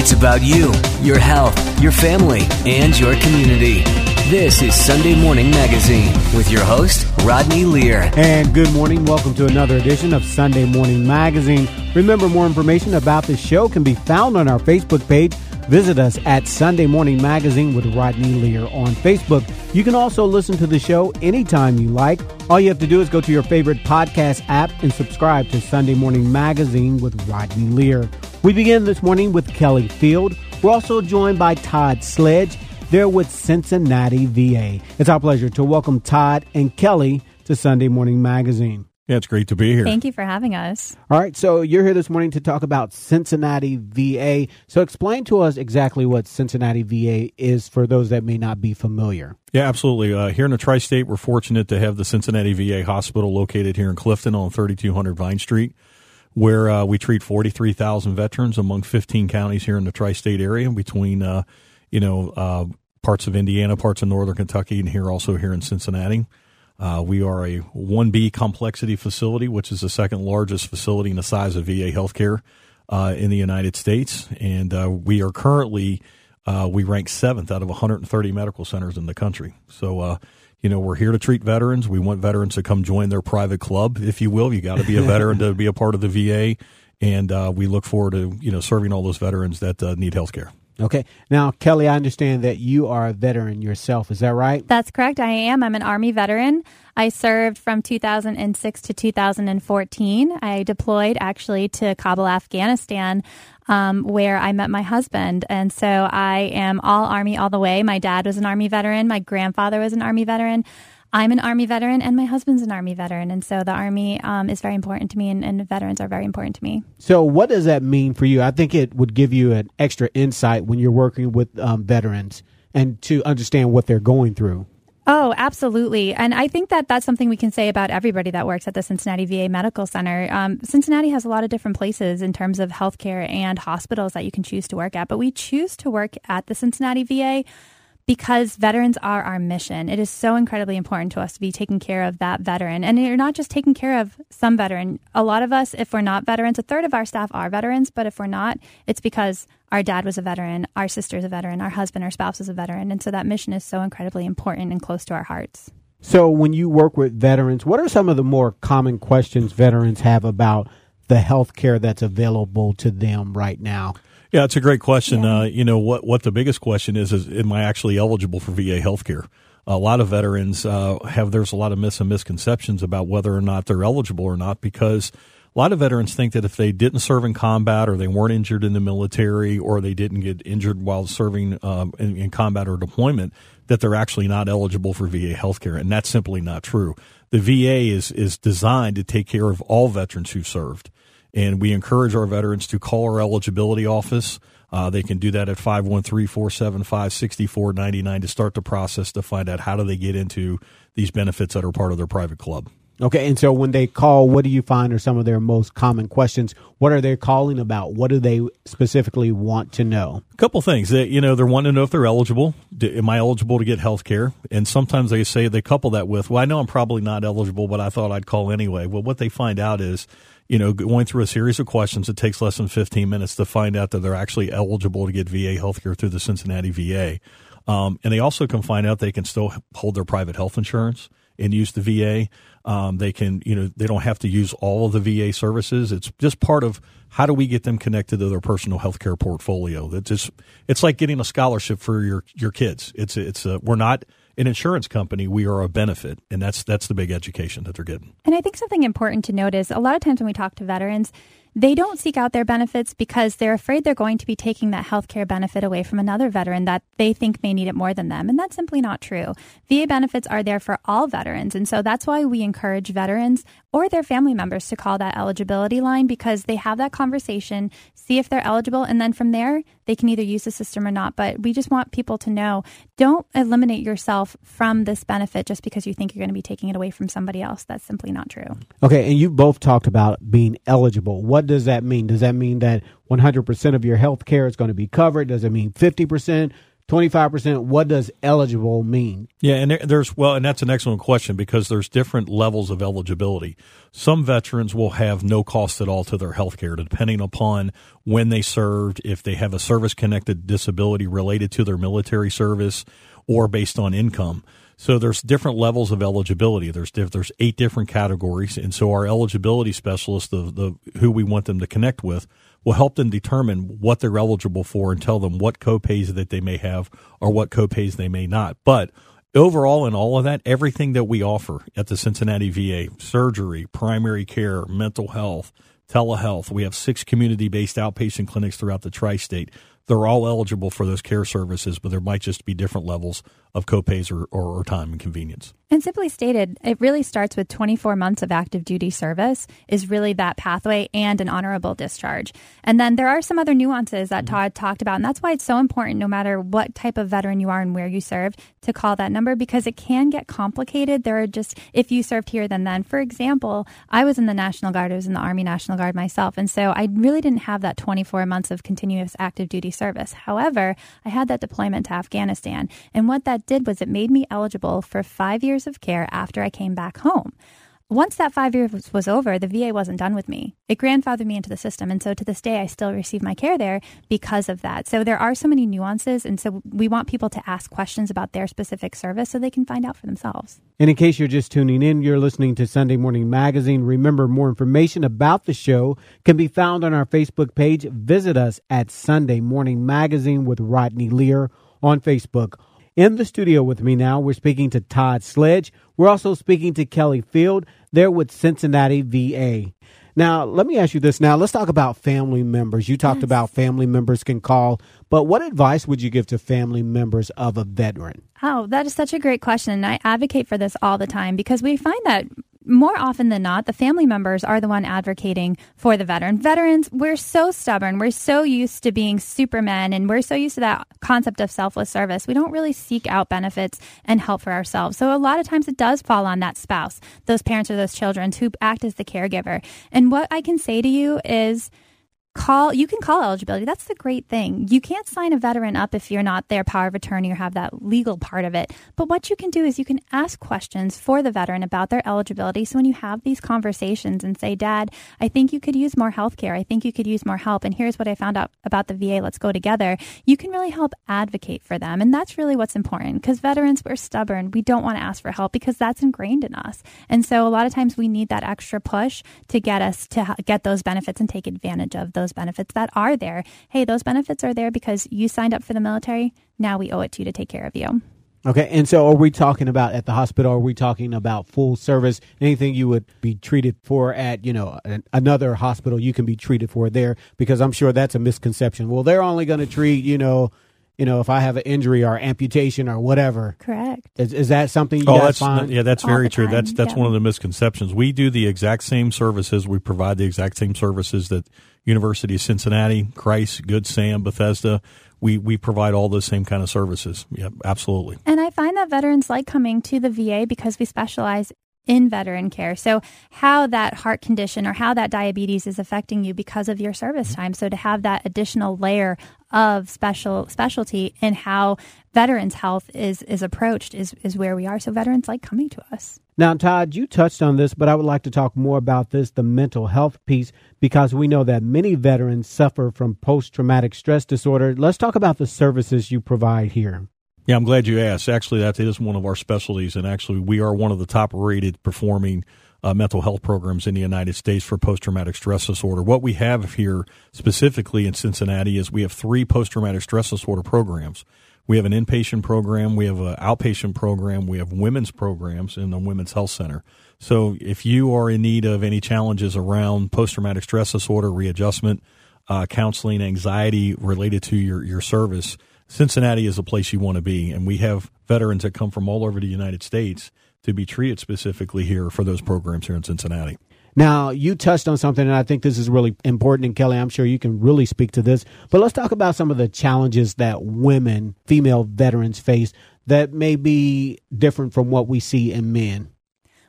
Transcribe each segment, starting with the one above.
It's about you, your health, your family, and your community. This is Sunday Morning Magazine with your host, Rodney Lear. And good morning. Welcome to another edition of Sunday Morning Magazine. Remember, more information about the show can be found on our Facebook page. Visit us at Sunday Morning Magazine with Rodney Lear on Facebook. You can also listen to the show anytime you like. All you have to do is go to your favorite podcast app and subscribe to Sunday Morning Magazine with Rodney Lear. We begin this morning with Kelly Field. We're also joined by Todd Sledge. They're with Cincinnati VA. It's our pleasure to welcome Todd and Kelly to Sunday Morning Magazine. Yeah, it's great to be here. Thank you for having us. All right, so you're here this morning to talk about Cincinnati VA. So explain to us exactly what Cincinnati VA is for those that may not be familiar. Yeah, absolutely. Uh, here in the tri state, we're fortunate to have the Cincinnati VA hospital located here in Clifton on 3200 Vine Street where uh, we treat 43,000 veterans among 15 counties here in the tri-state area between, uh, you know, uh, parts of Indiana, parts of northern Kentucky, and here also here in Cincinnati. Uh, we are a 1B complexity facility, which is the second largest facility in the size of VA healthcare uh, in the United States. And uh, we are currently, we rank seventh out of 130 medical centers in the country. So, you know, we're here to treat veterans. We want veterans to come join their private club, if you will. You got to be a veteran to be a part of the VA, and uh, we look forward to you know serving all those veterans that uh, need health care. Okay. Now, Kelly, I understand that you are a veteran yourself. Is that right? That's correct. I am. I'm an Army veteran. I served from 2006 to 2014. I deployed actually to Kabul, Afghanistan, um, where I met my husband. And so I am all Army all the way. My dad was an Army veteran. My grandfather was an Army veteran. I'm an Army veteran and my husband's an Army veteran. And so the Army um, is very important to me and, and, veterans are very important to me. So, what does that mean for you? I think it would give you an extra insight when you're working with um, veterans and to understand what they're going through. Oh, absolutely. And I think that that's something we can say about everybody that works at the Cincinnati VA Medical Center. Um, Cincinnati has a lot of different places in terms of healthcare and hospitals that you can choose to work at, but we choose to work at the Cincinnati VA because veterans are our mission. It is so incredibly important to us to be taking care of that veteran. And you're not just taking care of some veteran. A lot of us, if we're not veterans, a third of our staff are veterans, but if we're not, it's because our dad was a veteran, our sister's a veteran, our husband, our spouse is a veteran. And so that mission is so incredibly important and close to our hearts. So when you work with veterans, what are some of the more common questions veterans have about the health care that's available to them right now? Yeah, it's a great question. Yeah. Uh, you know what? What the biggest question is is, am I actually eligible for VA health care? A lot of veterans uh, have. There's a lot of myths and misconceptions about whether or not they're eligible or not because a lot of veterans think that if they didn't serve in combat or they weren't injured in the military or they didn't get injured while serving um, in, in, combat or deployment, that they're actually not eligible for VA health care. And that's simply not true. The VA is, is designed to take care of all veterans who served. And we encourage our veterans to call our eligibility office. Uh, they can do that at 513-475-6499 to start the process to find out how do they get into these benefits that are part of their private club. Okay, and so when they call, what do you find are some of their most common questions? What are they calling about? What do they specifically want to know? A couple things. They, you know, they're wanting to know if they're eligible. Am I eligible to get health care? And sometimes they say they couple that with, well, I know I'm probably not eligible, but I thought I'd call anyway. Well, what they find out is you know, going through a series of questions. It takes less than 15 minutes to find out that they're actually eligible to get VA health care through the Cincinnati VA. Um, and they also can find out they can still hold their private health insurance and use the VA. Um, they can, you know, they don't have to use all of the VA services. It's just part of how do we get them connected to their personal health care portfolio. That's just, it's like getting a scholarship for your, your kids. It's, it's, a, we're not, an insurance company, we are a benefit, and that's that's the big education that they're getting. And I think something important to note is a lot of times when we talk to veterans, they don't seek out their benefits because they're afraid they're going to be taking that health care benefit away from another veteran that they think may need it more than them. And that's simply not true. VA benefits are there for all veterans. And so that's why we encourage veterans or their family members to call that eligibility line because they have that conversation, see if they're eligible, and then from there, they can either use the system or not. But we just want people to know don't eliminate yourself from this benefit just because you think you're going to be taking it away from somebody else. That's simply not true. Okay, and you both talked about being eligible. What does that mean? Does that mean that 100% of your health care is going to be covered? Does it mean 50%? 25%, what does eligible mean? Yeah, and there's, well, and that's an excellent question because there's different levels of eligibility. Some veterans will have no cost at all to their health care, depending upon when they served, if they have a service connected disability related to their military service, or based on income. So there's different levels of eligibility. There's there's eight different categories, and so our eligibility specialist, the the who we want them to connect with, will help them determine what they're eligible for and tell them what copays that they may have or what copays they may not. But overall, in all of that, everything that we offer at the Cincinnati VA surgery, primary care, mental health, telehealth we have six community based outpatient clinics throughout the tri state they're all eligible for those care services, but there might just be different levels of copays or, or, or time and convenience. And simply stated, it really starts with 24 months of active duty service is really that pathway and an honorable discharge. And then there are some other nuances that mm-hmm. Todd talked about. And that's why it's so important, no matter what type of veteran you are and where you served, to call that number because it can get complicated. There are just, if you served here, then then. For example, I was in the National Guard, I was in the Army National Guard myself. And so I really didn't have that 24 months of continuous active duty service. However, I had that deployment to Afghanistan. And what that did was it made me eligible for five years of care after I came back home. Once that five years was over, the VA wasn't done with me. It grandfathered me into the system. And so to this day, I still receive my care there because of that. So there are so many nuances. And so we want people to ask questions about their specific service so they can find out for themselves. And in case you're just tuning in, you're listening to Sunday Morning Magazine. Remember, more information about the show can be found on our Facebook page. Visit us at Sunday Morning Magazine with Rodney Lear on Facebook. In the studio with me now, we're speaking to Todd Sledge. We're also speaking to Kelly Field. They're with Cincinnati VA. Now, let me ask you this. Now, let's talk about family members. You talked yes. about family members can call, but what advice would you give to family members of a veteran? Oh, that is such a great question. And I advocate for this all the time because we find that more often than not, the family members are the one advocating for the veteran. Veterans, we're so stubborn. We're so used to being supermen and we're so used to that concept of selfless service. We don't really seek out benefits and help for ourselves. So a lot of times it does fall on that spouse, those parents or those children who act as the caregiver. And what I can say to you is, call you can call eligibility. That's the great thing. You can't sign a veteran up if you're not their power of attorney or have that legal part of it. But what you can do is you can ask questions for the veteran about their eligibility. So when you have these conversations and say dad i think you could use more health care i think you could use more help. And here's what i found out about the va. Let's go together. You can really help advocate for them. And that's really what's important because veterans we're stubborn. We don't want to ask for help because that's ingrained in us. And so a lot of times we need that extra push to get us to get those benefits and take advantage of those those benefits that are there. Hey, those benefits are there because you signed up for the military. Now we owe it to you to take care of you. Okay, and so are we talking about at the hospital? Are we talking about full service? Anything you would be treated for at, you know, another hospital, you can be treated for there because I'm sure that's a misconception. Well, they're only going to treat, you know, you know, if I have an injury or amputation or whatever. Correct. Is, is that something you oh, guys that's, find? Yeah, that's All very true. That's that's yeah. one of the misconceptions. We do the exact same services. We provide the exact same services that University of Cincinnati, Christ, Good Sam, Bethesda. We we provide all those same kind of services. Yeah, absolutely. And I find that veterans like coming to the VA because we specialize in veteran care. So, how that heart condition or how that diabetes is affecting you because of your service mm-hmm. time. So, to have that additional layer of special specialty in how veterans' health is is approached is is where we are. So, veterans like coming to us. Now, Todd, you touched on this, but I would like to talk more about this the mental health piece because we know that many veterans suffer from post traumatic stress disorder. Let's talk about the services you provide here. Yeah, I'm glad you asked. Actually, that is one of our specialties, and actually, we are one of the top rated performing uh, mental health programs in the United States for post traumatic stress disorder. What we have here specifically in Cincinnati is we have three post traumatic stress disorder programs. We have an inpatient program, we have an outpatient program, we have women's programs in the Women's Health Center. So if you are in need of any challenges around post traumatic stress disorder, readjustment, uh, counseling, anxiety related to your, your service, Cincinnati is a place you want to be, and we have veterans that come from all over the United States to be treated specifically here for those programs here in Cincinnati. Now, you touched on something, and I think this is really important. And Kelly, I'm sure you can really speak to this. But let's talk about some of the challenges that women, female veterans face that may be different from what we see in men.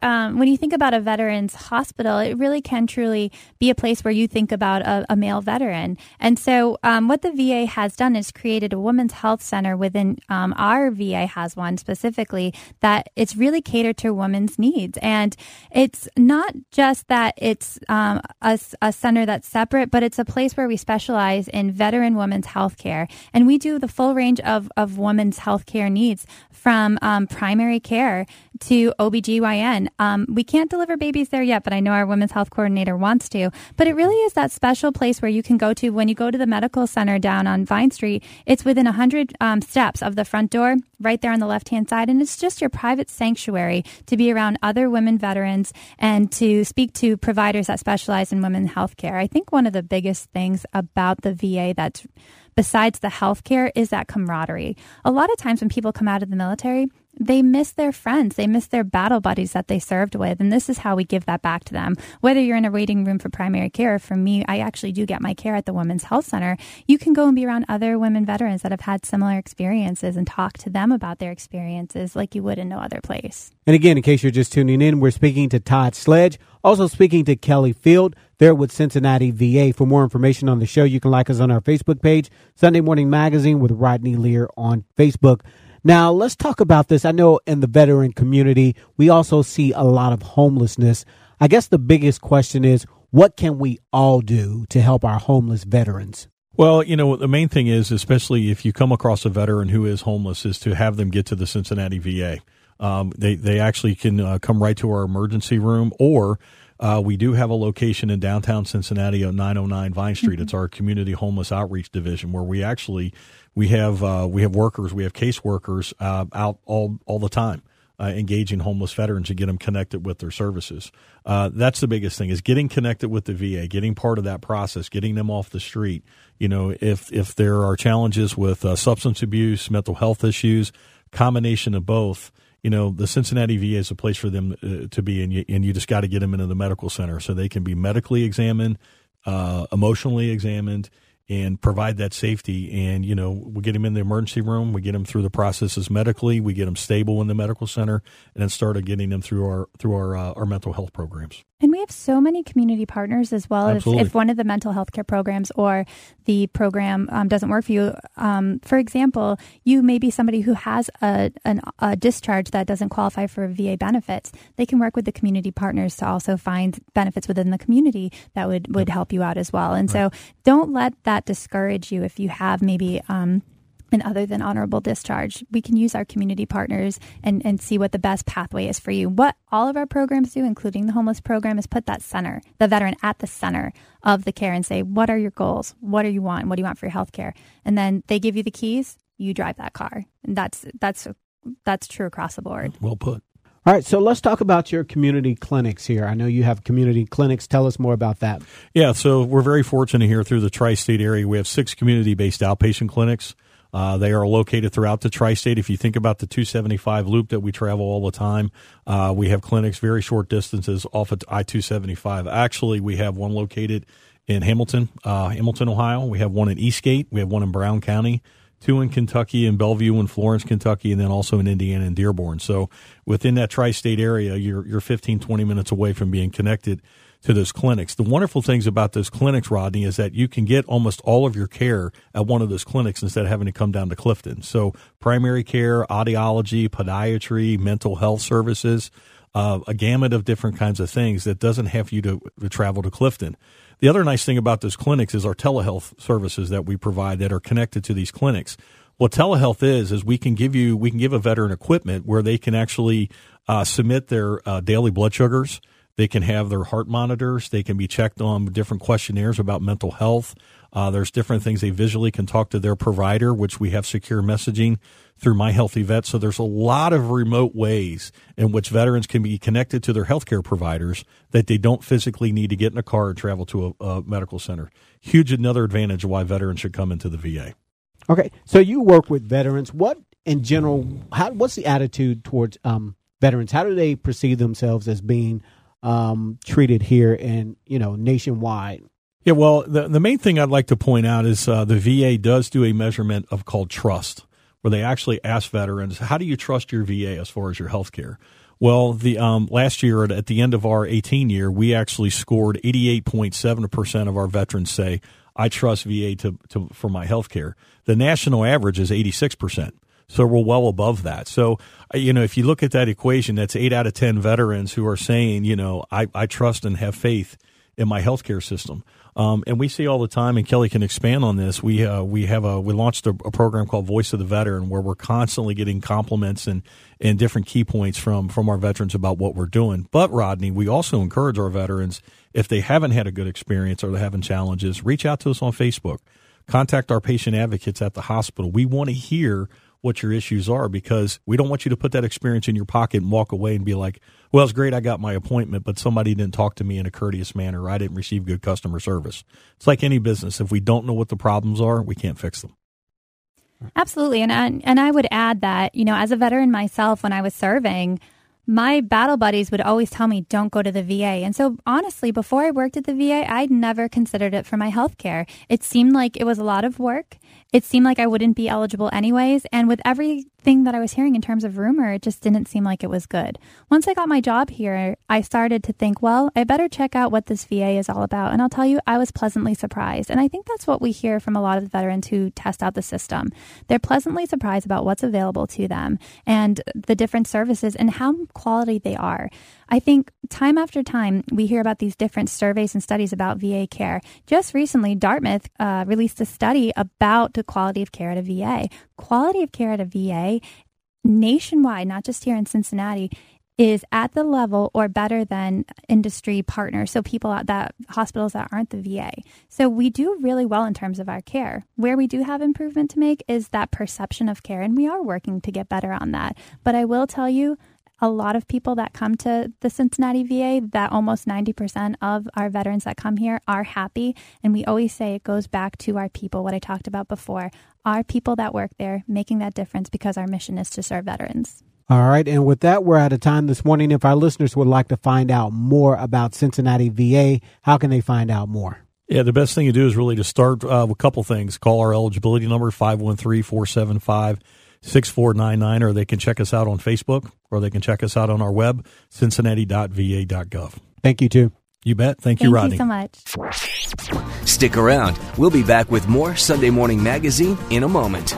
Um, when you think about a veterans hospital, it really can truly be a place where you think about a, a male veteran. And so, um, what the VA has done is created a women's health center within um, our VA has one specifically that it's really catered to women's needs, and it's not just that it's um, a, a center that's separate, but it's a place where we specialize in veteran women's health care, and we do the full range of of women's health care needs from um, primary care to OBGYN. Um, we can't deliver babies there yet, but I know our women's health coordinator wants to. But it really is that special place where you can go to when you go to the medical center down on Vine Street. It's within 100 um, steps of the front door, right there on the left hand side. And it's just your private sanctuary to be around other women veterans and to speak to providers that specialize in women's health care. I think one of the biggest things about the VA that's besides the health care is that camaraderie. A lot of times when people come out of the military, they miss their friends. They miss their battle buddies that they served with. And this is how we give that back to them. Whether you're in a waiting room for primary care, for me, I actually do get my care at the Women's Health Center. You can go and be around other women veterans that have had similar experiences and talk to them about their experiences like you would in no other place. And again, in case you're just tuning in, we're speaking to Todd Sledge, also speaking to Kelly Field. There with Cincinnati VA. For more information on the show, you can like us on our Facebook page, Sunday Morning Magazine with Rodney Lear on Facebook. Now, let's talk about this. I know in the veteran community, we also see a lot of homelessness. I guess the biggest question is what can we all do to help our homeless veterans? Well, you know, the main thing is, especially if you come across a veteran who is homeless, is to have them get to the Cincinnati VA. Um, they, they actually can uh, come right to our emergency room or uh, we do have a location in downtown Cincinnati at 909 Vine Street. Mm-hmm. It's our community homeless outreach division where we actually we have uh, we have workers, we have caseworkers uh, out all all the time. Uh, engaging homeless veterans and get them connected with their services. Uh, that's the biggest thing is getting connected with the VA, getting part of that process, getting them off the street. You know, if if there are challenges with uh, substance abuse, mental health issues, combination of both, you know, the Cincinnati VA is a place for them uh, to be, and you, and you just got to get them into the medical center so they can be medically examined, uh, emotionally examined, and provide that safety. And, you know, we get them in the emergency room, we get them through the processes medically, we get them stable in the medical center, and then started getting them through our through our uh, our mental health programs. And we have so many community partners as well. If, if, one of the mental health care programs or the program um, doesn't work for you, um, for example, you may be somebody who has a, an, a discharge that doesn't qualify for VA benefits. They can work with the community partners to also find benefits within the community that would, would help you out as well. And right. so don't let that discourage you if you have maybe. Um, and other than honorable discharge, we can use our community partners and, and see what the best pathway is for you. What all of our programs do, including the homeless program, is put that center, the veteran at the center of the care and say, what are your goals? What do you want? What do you want for your health care? And then they give you the keys, you drive that car. And that's that's that's true across the board. Well put. All right, so let's talk about your community clinics here. I know you have community clinics. Tell us more about that. Yeah, so we're very fortunate here through the tri state area. We have six community based outpatient clinics. Uh, they are located throughout the tri-state. If you think about the 275 loop that we travel all the time, uh, we have clinics very short distances off of I-275. Actually, we have one located in Hamilton, uh, Hamilton, Ohio. We have one in Eastgate. We have one in Brown County. Two in Kentucky, in Bellevue and Florence, Kentucky, and then also in Indiana and Dearborn. So within that tri-state area, you're you're 15, 20 minutes away from being connected to those clinics. The wonderful things about those clinics, Rodney, is that you can get almost all of your care at one of those clinics instead of having to come down to Clifton. So primary care, audiology, podiatry, mental health services, uh, a gamut of different kinds of things that doesn't have you to, to travel to Clifton. The other nice thing about those clinics is our telehealth services that we provide that are connected to these clinics. What telehealth is is we can give you we can give a veteran equipment where they can actually uh, submit their uh, daily blood sugars they can have their heart monitors. They can be checked on different questionnaires about mental health. Uh, there's different things they visually can talk to their provider, which we have secure messaging through My HealtheVet. So there's a lot of remote ways in which veterans can be connected to their healthcare providers that they don't physically need to get in a car and travel to a, a medical center. Huge another advantage why veterans should come into the VA. Okay, so you work with veterans. What in general? How, what's the attitude towards um, veterans? How do they perceive themselves as being um, treated here and you know nationwide. Yeah, well, the the main thing I'd like to point out is uh, the VA does do a measurement of called trust, where they actually ask veterans, "How do you trust your VA as far as your health care?" Well, the um, last year at the end of our 18 year, we actually scored 88.7 percent of our veterans say I trust VA to, to for my health care. The national average is 86 percent. So we're well above that. So, you know, if you look at that equation, that's eight out of 10 veterans who are saying, you know, I, I trust and have faith in my healthcare system. Um, and we see all the time, and Kelly can expand on this. We uh, we have a we launched a, a, program called Voice of the Veteran, where we're constantly getting compliments and and different key points from from our veterans about what we're doing. But Rodney, we also encourage our veterans if they haven't had a good experience or they're having challenges, reach out to us on Facebook, contact our patient advocates at the hospital. We want to hear what your issues are because we don't want you to put that experience in your pocket and walk away and be like, well, it's great I got my appointment, but somebody didn't talk to me in a courteous manner. I didn't receive good customer service. It's like any business. If we don't know what the problems are, we can't fix them. Absolutely. And, and I would add that, you know, as a veteran myself, when I was serving, my battle buddies would always tell me, don't go to the VA. And so, honestly, before I worked at the VA, I'd never considered it for my health care. It seemed like it was a lot of work. It seemed like I wouldn't be eligible anyways. And with everything that I was hearing in terms of rumor, it just didn't seem like it was good. Once I got my job here, I started to think, well, I better check out what this VA is all about. And I'll tell you, I was pleasantly surprised. And I think that's what we hear from a lot of the veterans who test out the system. They're pleasantly surprised about what's available to them and the different services and how quality they are. I think time after time, we hear about these different surveys and studies about VA care. Just recently, Dartmouth uh, released a study about the quality of care at a VA. Quality of care at a VA nationwide, not just here in Cincinnati, is at the level or better than industry partners. So people at that hospitals that aren't the VA. So we do really well in terms of our care. Where we do have improvement to make is that perception of care, and we are working to get better on that. But I will tell you, a lot of people that come to the Cincinnati VA, that almost 90% of our veterans that come here are happy. And we always say it goes back to our people, what I talked about before, our people that work there making that difference because our mission is to serve veterans. All right. And with that, we're out of time this morning. If our listeners would like to find out more about Cincinnati VA, how can they find out more? Yeah, the best thing to do is really to start uh, with a couple things. Call our eligibility number, 513 475 6499, or they can check us out on Facebook, or they can check us out on our web, cincinnati.va.gov. Thank you, too. You bet. Thank, Thank you, Rodney. you so much. Stick around. We'll be back with more Sunday Morning Magazine in a moment.